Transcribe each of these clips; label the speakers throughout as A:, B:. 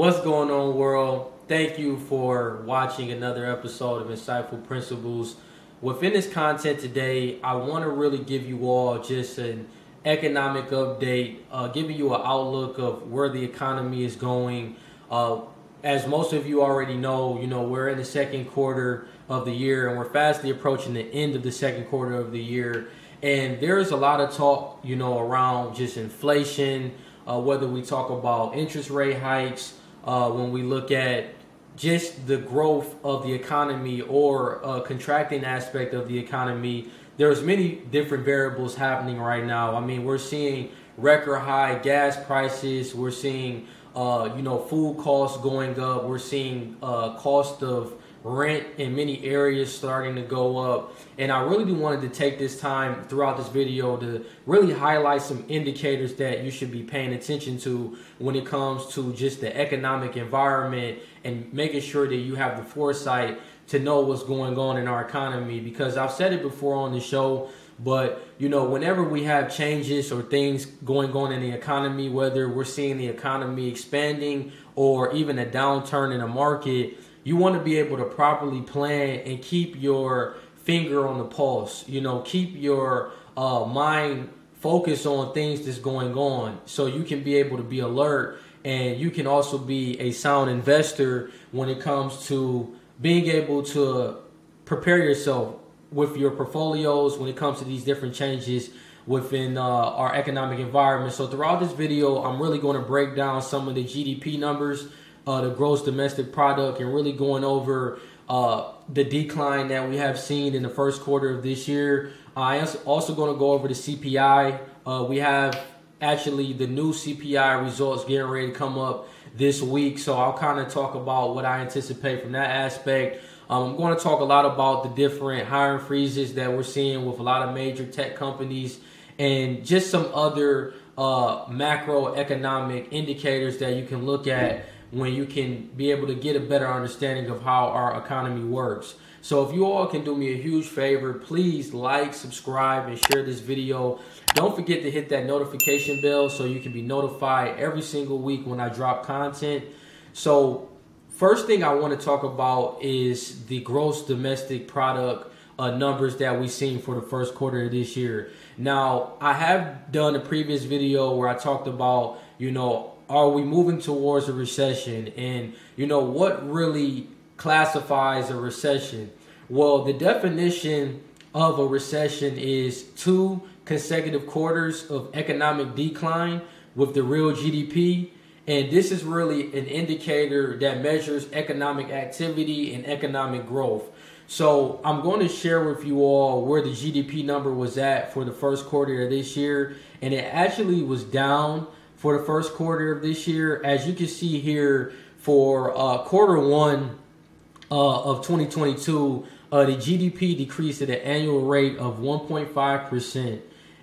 A: What's going on, world? Thank you for watching another episode of Insightful Principles. Within this content today, I want to really give you all just an economic update, uh, giving you an outlook of where the economy is going. Uh, as most of you already know, you know we're in the second quarter of the year, and we're fastly approaching the end of the second quarter of the year. And there's a lot of talk, you know, around just inflation, uh, whether we talk about interest rate hikes, uh, when we look at just the growth of the economy or a contracting aspect of the economy. There's many different variables happening right now. I mean, we're seeing record high gas prices. We're seeing, uh, you know, food costs going up. We're seeing uh, cost of rent in many areas starting to go up. And I really do wanted to take this time throughout this video to really highlight some indicators that you should be paying attention to when it comes to just the economic environment and making sure that you have the foresight to know what's going on in our economy because I've said it before on the show but you know whenever we have changes or things going on in the economy whether we're seeing the economy expanding or even a downturn in the market you want to be able to properly plan and keep your finger on the pulse. You know, keep your uh, mind focused on things that's going on so you can be able to be alert and you can also be a sound investor when it comes to being able to prepare yourself with your portfolios when it comes to these different changes within uh, our economic environment. So throughout this video, I'm really going to break down some of the GDP numbers uh, the gross domestic product and really going over uh, the decline that we have seen in the first quarter of this year. I am also going to go over the CPI. Uh, we have actually the new CPI results getting ready to come up this week, so I'll kind of talk about what I anticipate from that aspect. Um, I'm going to talk a lot about the different hiring freezes that we're seeing with a lot of major tech companies and just some other uh, macroeconomic indicators that you can look at when you can be able to get a better understanding of how our economy works. So if you all can do me a huge favor, please like, subscribe, and share this video. Don't forget to hit that notification bell so you can be notified every single week when I drop content. So first thing I want to talk about is the gross domestic product uh, numbers that we've seen for the first quarter of this year. Now, I have done a previous video where I talked about, you know, are we moving towards a recession? And, you know, what really classifies a recession? Well, the definition of a recession is two consecutive quarters of economic decline with the real GDP. And this is really an indicator that measures economic activity and economic growth. So I'm going to share with you all where the GDP number was at for the first quarter of this year. And it actually was down for the first quarter of this year. As you can see here, for uh, quarter one uh, of 2022, uh, the GDP decreased at an annual rate of 1.5%.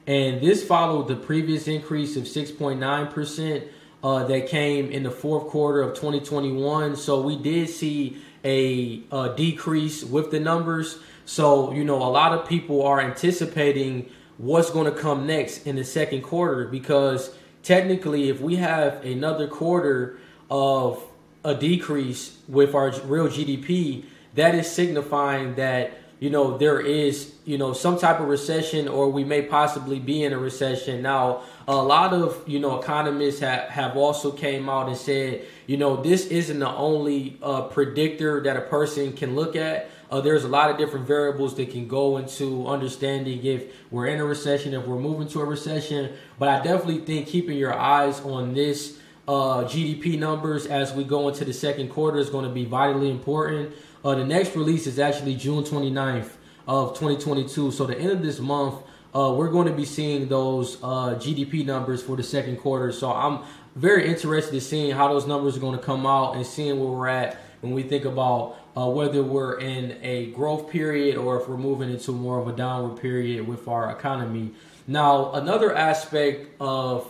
A: And this followed the previous increase of 6.9% uh, that came in the fourth quarter of 2021. So we did see a, a decrease with the numbers. So, you know, a lot of people are anticipating what's going to come next in the second quarter because technically, if we have another quarter of a decrease with our real GDP, that is signifying that you know there is you know some type of recession or we may possibly be in a recession. Now a lot of you know economists have, have also came out and said you know this isn't the only uh, predictor that a person can look at uh, there's a lot of different variables that can go into understanding if we're in a recession, if we're moving to a recession. But I definitely think keeping your eyes on this uh, GDP numbers as we go into the second quarter is going to be vitally important. Uh, the next release is actually June 29th of 2022. So the end of this month, uh, we're going to be seeing those uh, GDP numbers for the second quarter. So I'm very interested in seeing how those numbers are going to come out and seeing where we're at when we think about uh, whether we're in a growth period or if we're moving into more of a downward period with our economy. Now, another aspect of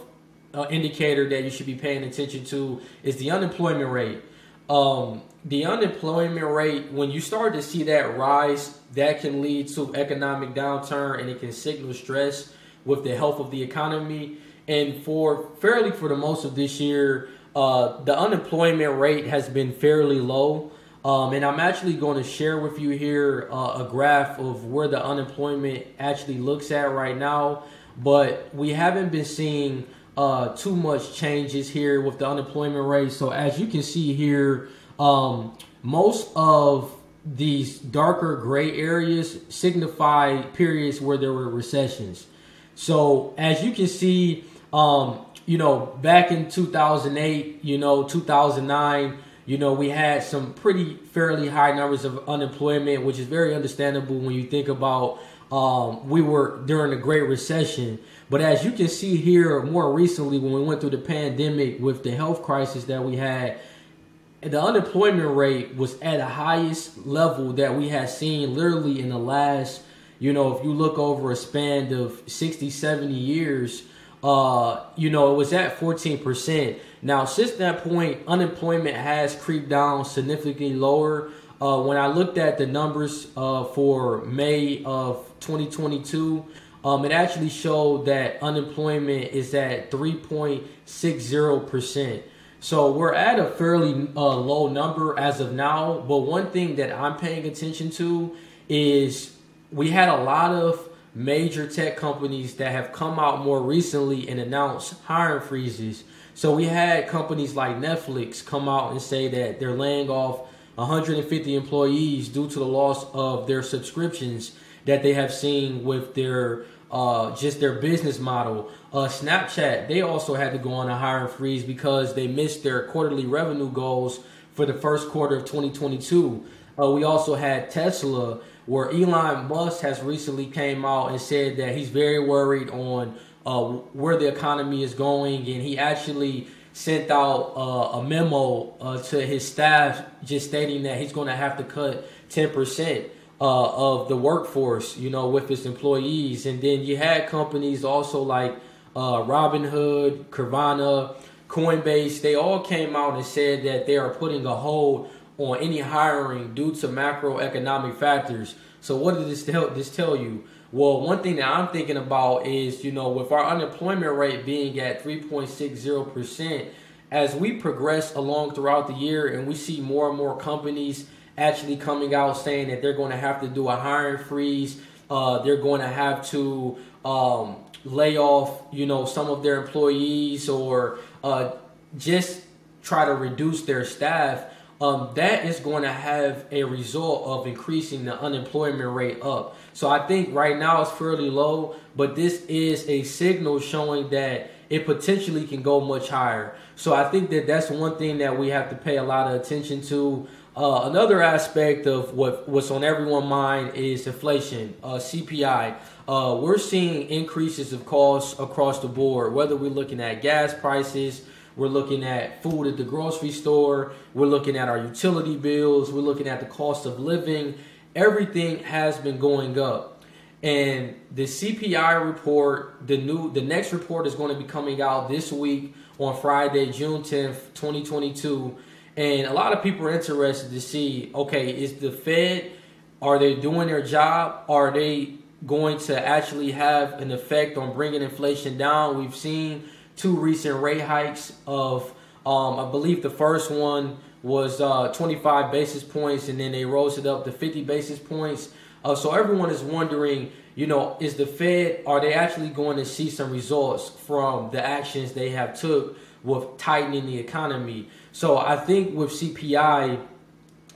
A: uh, indicator that you should be paying attention to is the unemployment rate. Um, the unemployment rate, when you start to see that rise, that can lead to economic downturn and it can signal stress with the health of the economy. And for fairly for the most of this year, uh, the unemployment rate has been fairly low. Um, and I'm actually going to share with you here uh, a graph of where the unemployment actually looks at right now. But we haven't been seeing uh, too much changes here with the unemployment rate. So as you can see here, um, most of these darker gray areas signify periods where there were recessions. So as you can see, um, you know, back in 2008, you know, 2009, you know, we had some pretty fairly high numbers of unemployment, which is very understandable when you think about um, we were during the Great Recession. But as you can see here, more recently, when we went through the pandemic with the health crisis that we had, the unemployment rate was at the highest level that we had seen literally in the last, you know, if you look over a span of 60, 70 years, uh, you know, it was at 14%. Now, since that point, unemployment has creeped down significantly lower. Uh, when I looked at the numbers uh, for May of 2022, um, it actually showed that unemployment is at 3.60%. So we're at a fairly uh, low number as of now. But one thing that I'm paying attention to is we had a lot of major tech companies that have come out more recently and announced hiring freezes. So we had companies like Netflix come out and say that they're laying off 150 employees due to the loss of their subscriptions that they have seen with their uh, just their business model. Uh, Snapchat, they also had to go on a hiring freeze because they missed their quarterly revenue goals for the first quarter of 2022. Uh, we also had Tesla, where Elon Musk has recently came out and said that he's very worried on uh, where the economy is going, and he actually sent out uh, a memo uh, to his staff just stating that he's going to have to cut 10 percent uh, of the workforce, you know, with his employees. And then you had companies also like uh, Robinhood, Carvana, Coinbase. They all came out and said that they are putting a hold on any hiring due to macroeconomic factors. So what does this tell this tell you? Well, one thing that I'm thinking about is, you know, with our unemployment rate being at 3.60%, as we progress along throughout the year and we see more and more companies actually coming out saying that they're going to have to do a hiring freeze. Uh, they're going to have to um, lay off, you know, some of their employees or uh, just try to reduce their staff. Um, that is going to have a result of increasing the unemployment rate up. So I think right now it's fairly low, but this is a signal showing that it potentially can go much higher. So I think that that's one thing that we have to pay a lot of attention to. Uh, another aspect of what, what's on everyone's mind is inflation, uh, CPI. Uh, we're seeing increases of costs across the board, whether we're looking at gas prices, we're looking at food at the grocery store, we're looking at our utility bills, we're looking at the cost of living. Everything has been going up. And the CPI report, the new the next report is going to be coming out this week on Friday, June 10th, 2022 and a lot of people are interested to see, okay, is the Fed, are they doing their job? Are they going to actually have an effect on bringing inflation down? We've seen two recent rate hikes of, um, I believe the first one was uh, 25 basis points, and then they rose it up to 50 basis points. Uh, so everyone is wondering, you know, is the Fed are they actually going to see some results from the actions they have took with tightening the economy? So I think with CPI,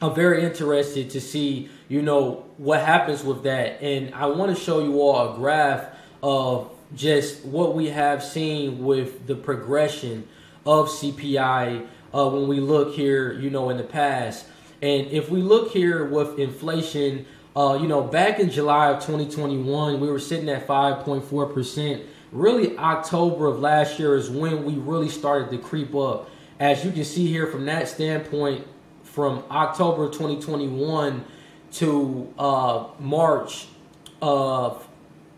A: I'm very interested to see, you know, what happens with that. And I want to show you all a graph of just what we have seen with the progression of CPI uh, when we look here, you know, in the past. And if we look here with inflation, uh, you know, back in July of 2021, we were sitting at 5.4%. Really, October of last year is when we really started to creep up as you can see here from that standpoint, from October 2021 to uh, March of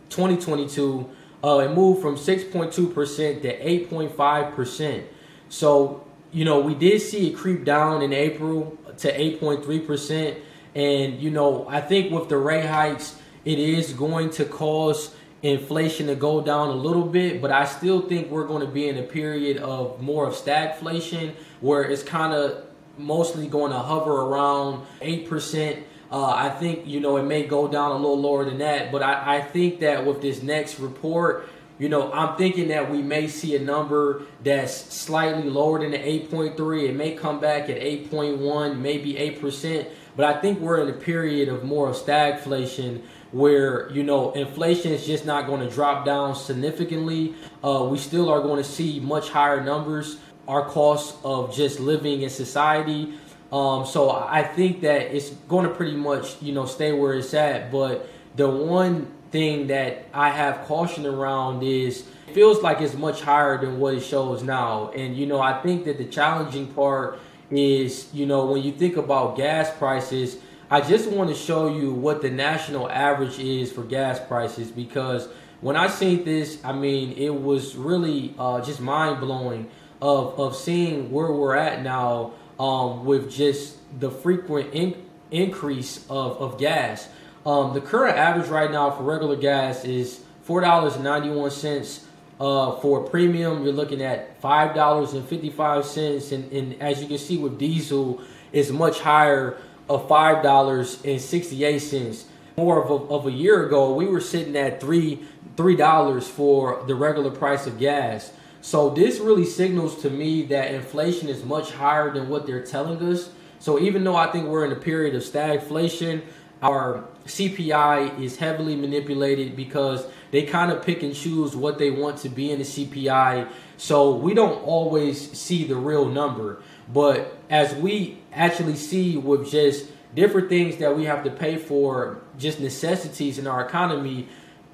A: 2022, uh, it moved from 6.2% to 8.5%. So, you know, we did see it creep down in April to 8.3%. And, you know, I think with the rate hikes, it is going to cause inflation to go down a little bit, but I still think we're going to be in a period of more of stagflation where it's kind of mostly going to hover around 8%. Uh, I think, you know, it may go down a little lower than that, but I, I think that with this next report, you know, I'm thinking that we may see a number that's slightly lower than the 8.3. It may come back at 8.1, maybe 8%. But I think we're in a period of more of stagflation where, you know, inflation is just not going to drop down significantly. Uh, we still are going to see much higher numbers. Our costs of just living in society. Um, so I think that it's going to pretty much, you know, stay where it's at. But the one thing that I have caution around is feels like it's much higher than what it shows now. And you know, I think that the challenging part is, you know, when you think about gas prices, I just want to show you what the national average is for gas prices because when I seen this, I mean, it was really uh, just mind blowing of of seeing where we're at now um, with just the frequent in- increase of, of gas. Um, the current average right now for regular gas is four dollars and ninety one cents. Uh, for premium, you're looking at five dollars and fifty five cents, and, and as you can see with diesel, it's much higher of five dollars and sixty eight cents. More of a, of a year ago, we were sitting at three three dollars for the regular price of gas. So this really signals to me that inflation is much higher than what they're telling us. So even though I think we're in a period of stagflation, our CPI is heavily manipulated because they kind of pick and choose what they want to be in the CPI. So we don't always see the real number. But as we actually see with just different things that we have to pay for, just necessities in our economy,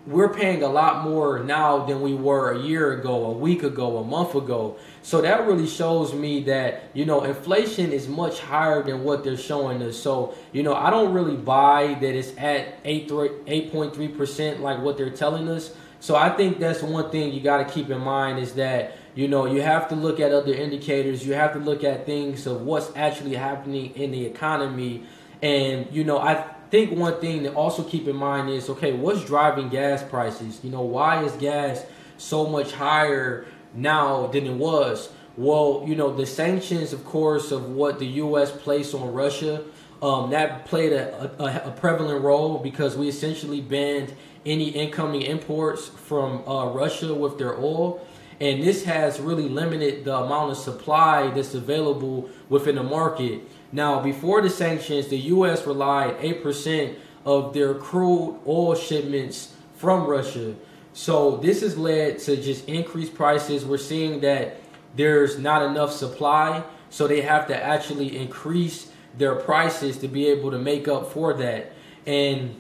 A: we're paying a lot more now than we were a year ago, a week ago, a month ago. So that really shows me that, you know, inflation is much higher than what they're showing us. So, you know, I don't really buy that it's at 8.3% like what they're telling us. So I think that's one thing you got to keep in mind is that, you know, you have to look at other indicators. You have to look at things of what's actually happening in the economy. And, you know, I think one thing to also keep in mind is okay, what's driving gas prices? You know, why is gas so much higher now than it was? Well, you know, the sanctions, of course, of what the U.S. placed on Russia, um, that played a, a, a, prevalent role because we essentially banned any incoming imports from uh, Russia with their oil. And this has really limited the amount of supply that's available within the market. Now, before the sanctions, the U.S. relied 8% of their crude oil shipments from Russia. So this has led to just increased prices. We're seeing that there's not enough supply, so they have to actually increase their prices to be able to make up for that. And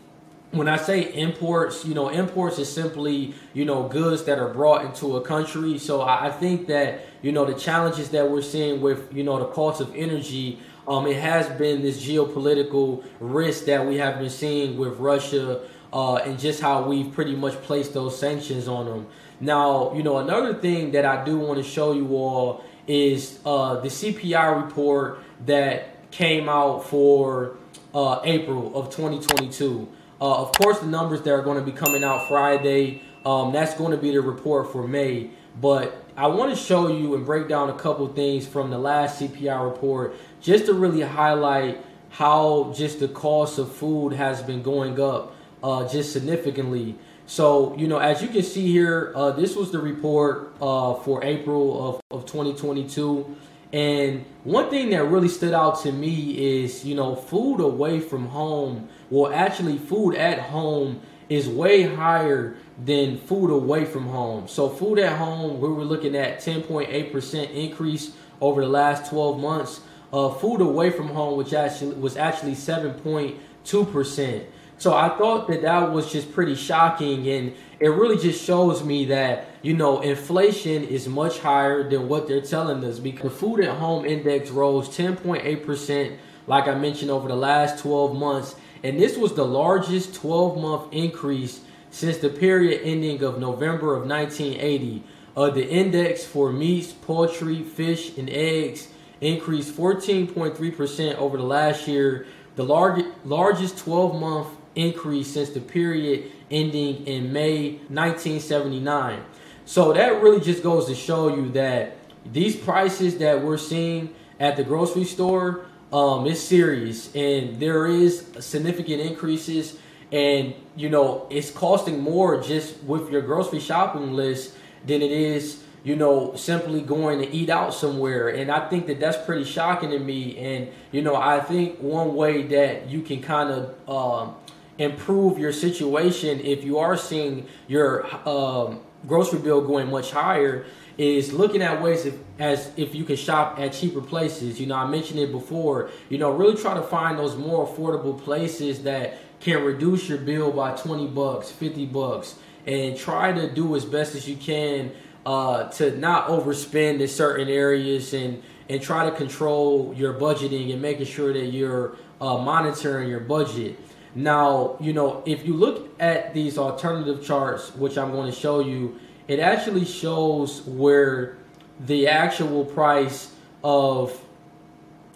A: when I say imports, you know, imports is simply, you know, goods that are brought into a country. So I think that, you know, the challenges that we're seeing with, you know, the cost of energy um, it has been this geopolitical risk that we have been seeing with Russia uh, and just how we've pretty much placed those sanctions on them. Now, you know, another thing that I do want to show you all is uh, the CPI report that came out for uh, April of 2022. Uh, of course, the numbers that are going to be coming out Friday, um, that's going to be the report for May. But I want to show you and break down a couple things from the last CPI report just to really highlight how just the cost of food has been going up uh, just significantly. So, you know, as you can see here, uh, this was the report uh, for April of, of 2022. And one thing that really stood out to me is, you know, food away from home, well, actually, food at home is way higher than food away from home. So, food at home, we were looking at 10.8% increase over the last 12 months. Uh, food away from home, which actually was actually 7.2%. So I thought that that was just pretty shocking, and it really just shows me that you know inflation is much higher than what they're telling us. Because the food at home index rose 10.8 percent, like I mentioned, over the last 12 months, and this was the largest 12 month increase since the period ending of November of 1980. Uh, the index for meats, poultry, fish, and eggs increased 14.3% over the last year. The large, largest 12 month increase since the period ending in May 1979. So that really just goes to show you that these prices that we're seeing at the grocery store um, is serious, and there is significant increases. And you know, it's costing more just with your grocery shopping list than it is you know, simply going to eat out somewhere. And I think that that's pretty shocking to me. And, you know, I think one way that you can kind of um, improve your situation if you are seeing your um, grocery bill going much higher is looking at ways if, as if you can shop at cheaper places. You know, I mentioned it before. You know, really try to find those more affordable places that can reduce your bill by 20 bucks, 50 bucks, and try to do as best as you can uh, to not overspend in certain areas and and try to control your budgeting and making sure that you're uh, monitoring your budget. Now, you know, if you look at these alternative charts, which I'm going to show you, it actually shows where the actual price of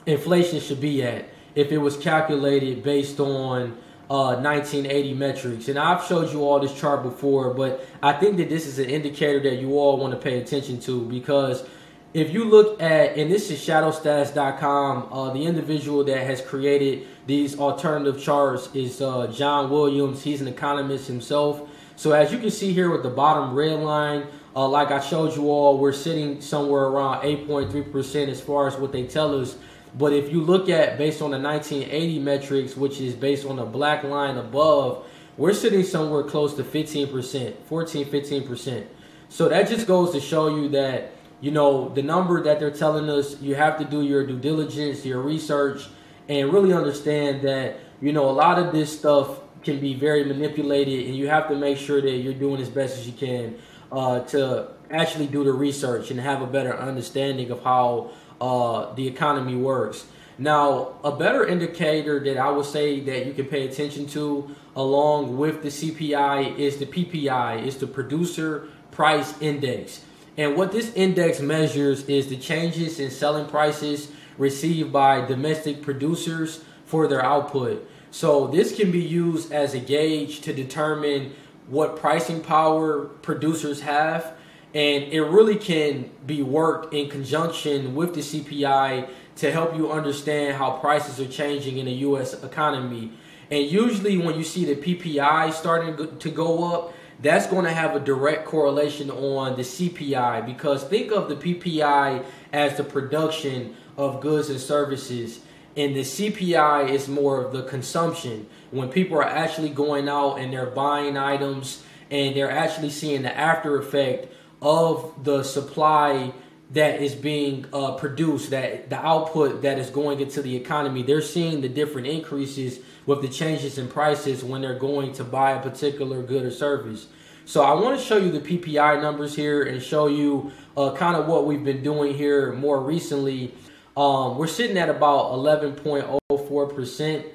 A: inflation should be at if it was calculated based on uh, 1980 metrics. And I've showed you all this chart before, but I think that this is an indicator that you all want to pay attention to because if you look at, and this is shadowstats.com, uh, the individual that has created these alternative charts is uh, John Williams. He's an economist himself. So as you can see here with the bottom red line, uh, like I showed you all, we're sitting somewhere around 8.3% as far as what they tell us. But if you look at based on the 1980 metrics, which is based on the black line above, we're sitting somewhere close to 15%, 14, 15%. So that just goes to show you that, you know, the number that they're telling us, you have to do your due diligence, your research, and really understand that, you know, a lot of this stuff can be very manipulated, and you have to make sure that you're doing as best as you can uh, to actually do the research and have a better understanding of how uh, the economy works. Now, a better indicator that I would say that you can pay attention to along with the CPI is the PPI, is the producer price index. And what this index measures is the changes in selling prices received by domestic producers for their output. So this can be used as a gauge to determine what pricing power producers have and it really can be worked in conjunction with the CPI to help you understand how prices are changing in the U.S. economy. And usually, when you see the PPI starting to go up, that's going to have a direct correlation on the CPI because think of the PPI as the production of goods and services, and the CPI is more of the consumption. When people are actually going out and they're buying items and they're actually seeing the after effect of the supply that is being uh, produced, that the output that is going into the economy, they're seeing the different increases with the changes in prices when they're going to buy a particular good or service. So I want to show you the PPI numbers here and show you uh, kind of what we've been doing here more recently. Um, we're sitting at about 11.04%.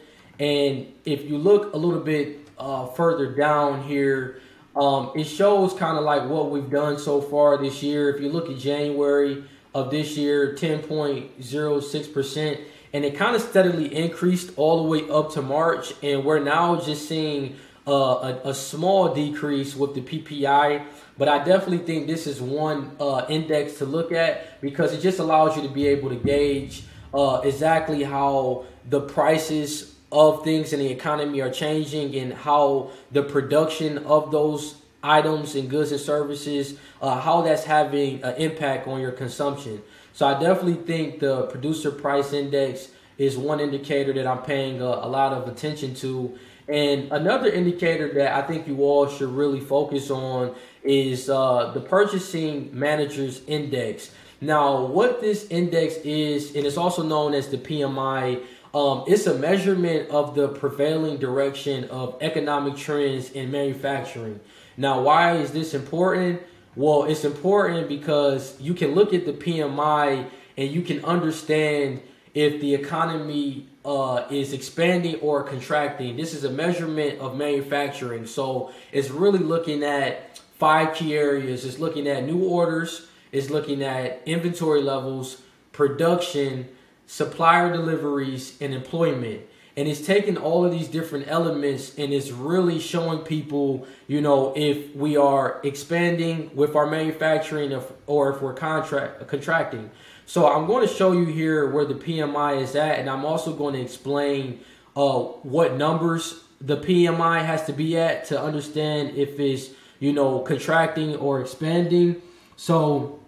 A: And if you look a little bit uh, further down here, um, it shows kind of like what we've done so far this year. If you look at January of this year, 10.06%, and it kind of steadily increased all the way up to March, and we're now just seeing uh, a, a, small decrease with the PPI. But I definitely think this is one uh, index to look at because it just allows you to be able to gauge uh, exactly how the prices of things in the economy are changing and how the production of those items and goods and services, uh, how that's having an impact on your consumption. So I definitely think the producer price index is one indicator that I'm paying a, a lot of attention to. And another indicator that I think you all should really focus on is uh, the purchasing managers index. Now, what this index is, and it's also known as the PMI um, it's a measurement of the prevailing direction of economic trends in manufacturing. Now, why is this important? Well, it's important because you can look at the PMI and you can understand if the economy uh, is expanding or contracting. This is a measurement of manufacturing. So it's really looking at five key areas. It's looking at new orders, it's looking at inventory levels, production, supplier deliveries, and employment. and it's taking all of these different elements and it's really showing people, you know, if we are expanding with our manufacturing or if we're contract contracting. So I'm going to show you here where the PMI is at, and I'm also going to explain uh, what numbers the PMI has to be at to understand if it's you know contracting or expanding. So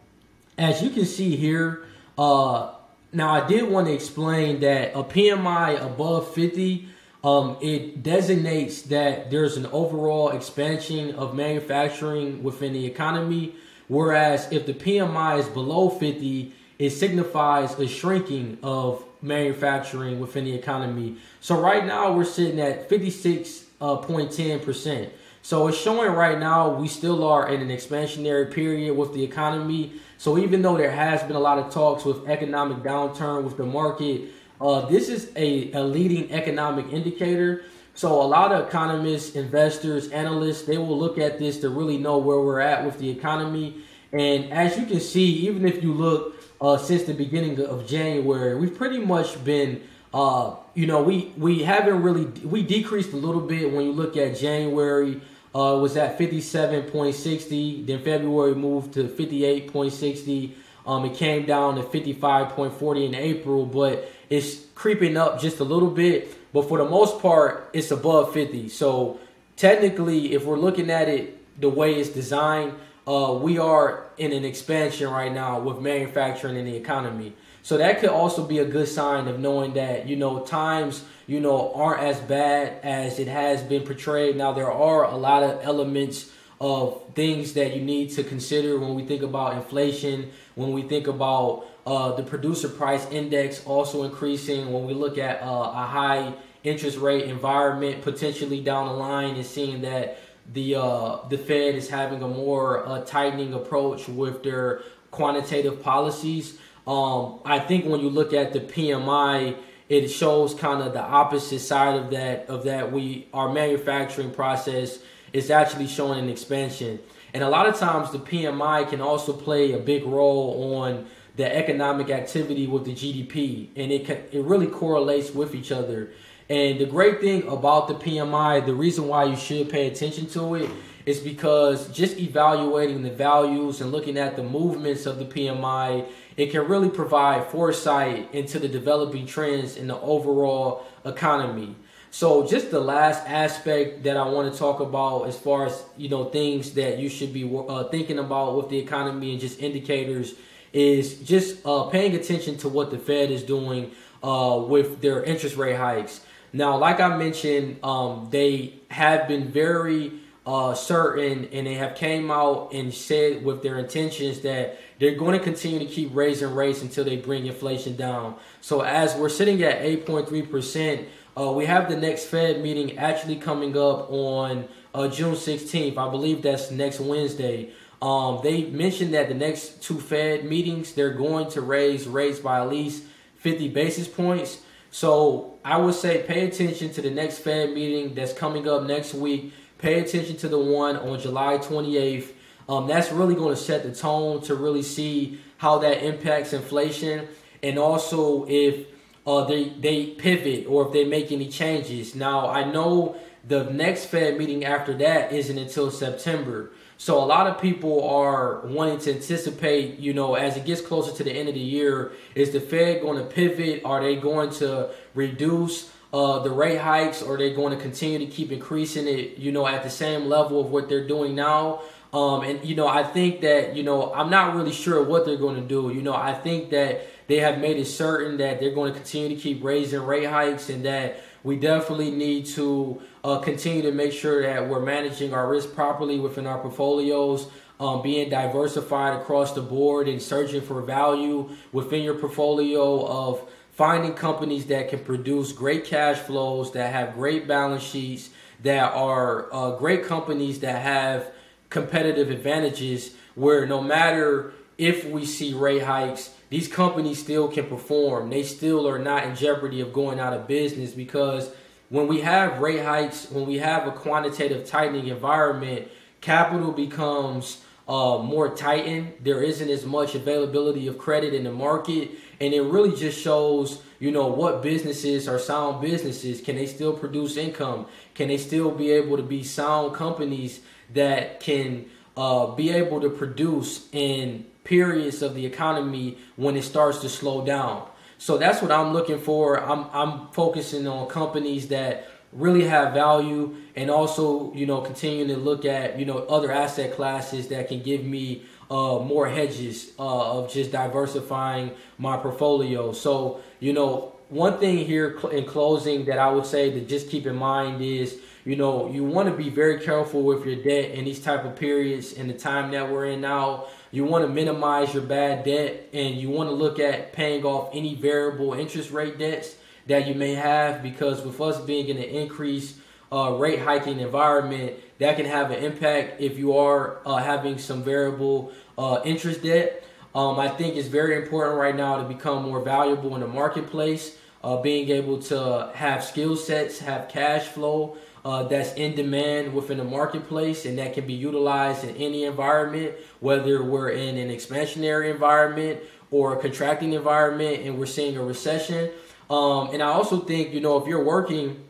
A: as you can see here, uh, now, I did want to explain that a PMI above 50, um, it designates that there's an overall expansion of manufacturing within the economy. Whereas if the PMI is below 50, it signifies a shrinking of manufacturing within the economy. So right now we're sitting at 56.10%. So it's showing right now we still are in an expansionary period with the economy. So even though there has been a lot of talks with economic downturn with the market, uh, this is a, a leading economic indicator. So a lot of economists, investors, analysts, they will look at this to really know where we're at with the economy. And as you can see, even if you look uh, since the beginning of January, we've pretty much been, uh, you know, we we haven't really we decreased a little bit when you look at January uh, was at 57.60. Then February moved to 58.60. Um, it came down to 55.40 in April, but it's creeping up just a little bit. But for the most part, it's above 50. So technically, if we're looking at it the way it's designed, uh, we are in an expansion right now with manufacturing and the economy. So that could also be a good sign of knowing that, you know, times, you know, aren't as bad as it has been portrayed. Now, there are a lot of elements of things that you need to consider when we think about inflation, when we think about uh, the producer price index also increasing, when we look at uh, a high interest rate environment potentially down the line and seeing that the uh, the Fed is having a more uh, tightening approach with their quantitative policies. Um, I think when you look at the PMI, it shows kind of the opposite side of that. Of that, we our manufacturing process is actually showing an expansion, and a lot of times the PMI can also play a big role on the economic activity with the GDP, and it can, it really correlates with each other. And the great thing about the PMI, the reason why you should pay attention to it is because just evaluating the values and looking at the movements of the PMI it can really provide foresight into the developing trends in the overall economy. So, just the last aspect that I want to talk about, as far as you know, things that you should be uh, thinking about with the economy and just indicators, is just uh, paying attention to what the Fed is doing uh, with their interest rate hikes. Now, like I mentioned, um, they have been very uh, certain, and they have came out and said with their intentions that they're going to continue to keep raising rates until they bring inflation down. So as we're sitting at 8.3 percent, uh, we have the next Fed meeting actually coming up on uh, June 16th. I believe that's next Wednesday. Um, they mentioned that the next two Fed meetings they're going to raise rates by at least 50 basis points. So I would say pay attention to the next Fed meeting that's coming up next week Pay attention to the one on July 28th. Um, that's really going to set the tone to really see how that impacts inflation and also if uh, they, they pivot or if they make any changes. Now, I know the next Fed meeting after that isn't until September. So a lot of people are wanting to anticipate, you know, as it gets closer to the end of the year, is the Fed going to pivot? Are they going to reduce? uh, the rate hikes, or they're going to continue to keep increasing it, you know, at the same level of what they're doing now. Um, and you know, I think that you know, I'm not really sure what they're going to do. You know, I think that they have made it certain that they're going to continue to keep raising rate hikes, and that we definitely need to uh, continue to make sure that we're managing our risk properly within our portfolios. Um, being diversified across the board and searching for value within your portfolio of finding companies that can produce great cash flows, that have great balance sheets, that are uh, great companies that have competitive advantages where no matter if we see rate hikes, these companies still can perform. They still are not in jeopardy of going out of business because when we have rate hikes, when we have a quantitative tightening environment, capital becomes uh, more tightened. There isn't as much availability of credit in the market, and it really just shows, you know, what businesses are sound businesses. Can they still produce income? Can they still be able to be sound companies that can uh, be able to produce in periods of the economy when it starts to slow down? So that's what I'm looking for. I'm I'm focusing on companies that really have value and also you know continuing to look at you know other asset classes that can give me uh, more hedges uh, of just diversifying my portfolio so you know one thing here in closing that i would say to just keep in mind is you know you want to be very careful with your debt in these type of periods in the time that we're in now you want to minimize your bad debt and you want to look at paying off any variable interest rate debts that you may have because with us being in an increased uh, rate hiking environment, that can have an impact if you are uh, having some variable uh, interest debt. Um, I think it's very important right now to become more valuable in the marketplace, uh, being able to have skill sets, have cash flow uh, that's in demand within the marketplace, and that can be utilized in any environment, whether we're in an expansionary environment or a contracting environment and we're seeing a recession. Um, and I also think, you know, if you're working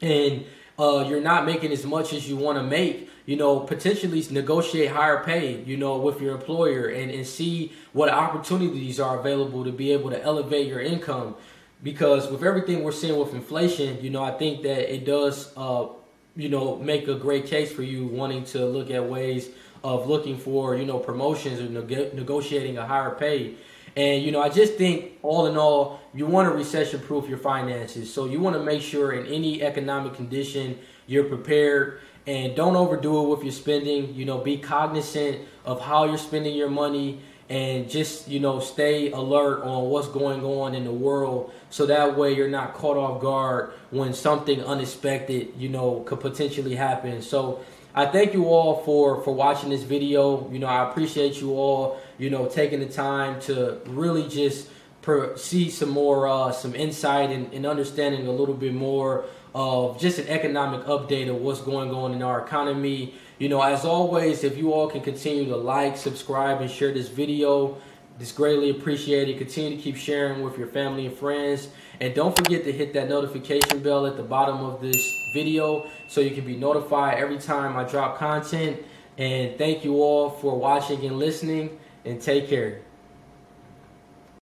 A: and uh, you're not making as much as you want to make, you know, potentially negotiate higher pay, you know, with your employer and, and see what opportunities are available to be able to elevate your income. Because with everything we're seeing with inflation, you know, I think that it does, uh, you know, make a great case for you wanting to look at ways of looking for, you know, promotions or neg- negotiating a higher pay. And you know, I just think all in all, you want to recession proof your finances. So you want to make sure in any economic condition you're prepared and don't overdo it with your spending. You know, be cognizant of how you're spending your money and just, you know, stay alert on what's going on in the world so that way you're not caught off guard when something unexpected, you know, could potentially happen. So I thank you all for for watching this video. You know, I appreciate you all, you know, taking the time to really just per, see some more uh, some insight and, and understanding a little bit more of just an economic update of what's going on in our economy. You know, as always, if you all can continue to like, subscribe, and share this video, it's greatly appreciated. Continue to keep sharing with your family and friends. And don't forget to hit that notification bell at the bottom of this video so you can be notified every time I drop content. And thank you all for watching and listening. And take care.